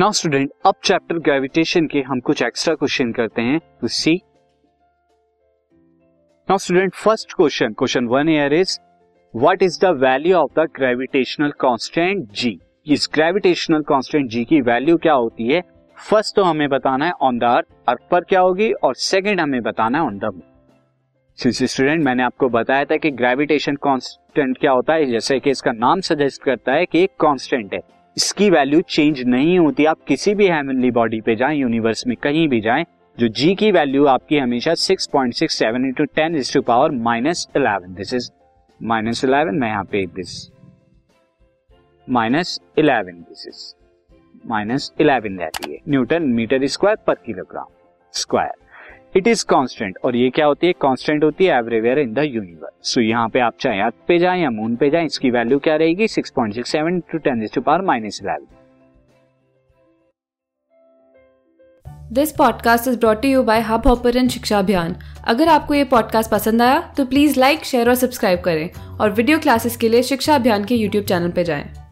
Now student, अब chapter gravitation के हम कुछ एक्स्ट्रा क्वेश्चन करते हैं to see now student first question question one here is what is the value of the gravitational constant G is gravitational constant जी की value क्या होती है? फ़र्स्ट तो हमें बताना है ऑन द अर्थ अर्थ पर क्या होगी, और सेकंड हमें बताना है ऑन द स्टूडेंट मैंने आपको बताया था कि ग्रेविटेशन कांस्टेंट क्या होता है, जैसे कि इसका नाम सजेस्ट करता है कि एक कांस्टेंट है। इसकी वैल्यू चेंज नहीं होती। आप किसी भी हेवनली बॉडी पे जाएँ यूनिवर्स में कहीं भी जाएँ, जो जी की वैल्यू आपकी हमेशा 6.67 point six seven into ten is to power minus eleven this is minus eleven मैं यहाँ पे this minus eleven this is minus eleven रहती है। Newton metre square per kilogram square it is constant और ये क्या होती है? कांस्टेंट होती है everywhere in the universe so यहाँ पे आप चाहे अर्थ पे जाएँ या मून पे जाएँ, इसकी वैल्यू क्या रहेगी? 6.67 to 10 to power minus eleven this podcast is brought you by Hubhopper शिक्षा अभियान अगर आपको ये पॉडकास्ट पसंद आया तो प्लीज़ लाइक शेयर और सब्सक्राइब करें। और वीडियो क्लासेस के लिए शिक्षा अभियान के यूट्यूब चैनल पर जाएँ।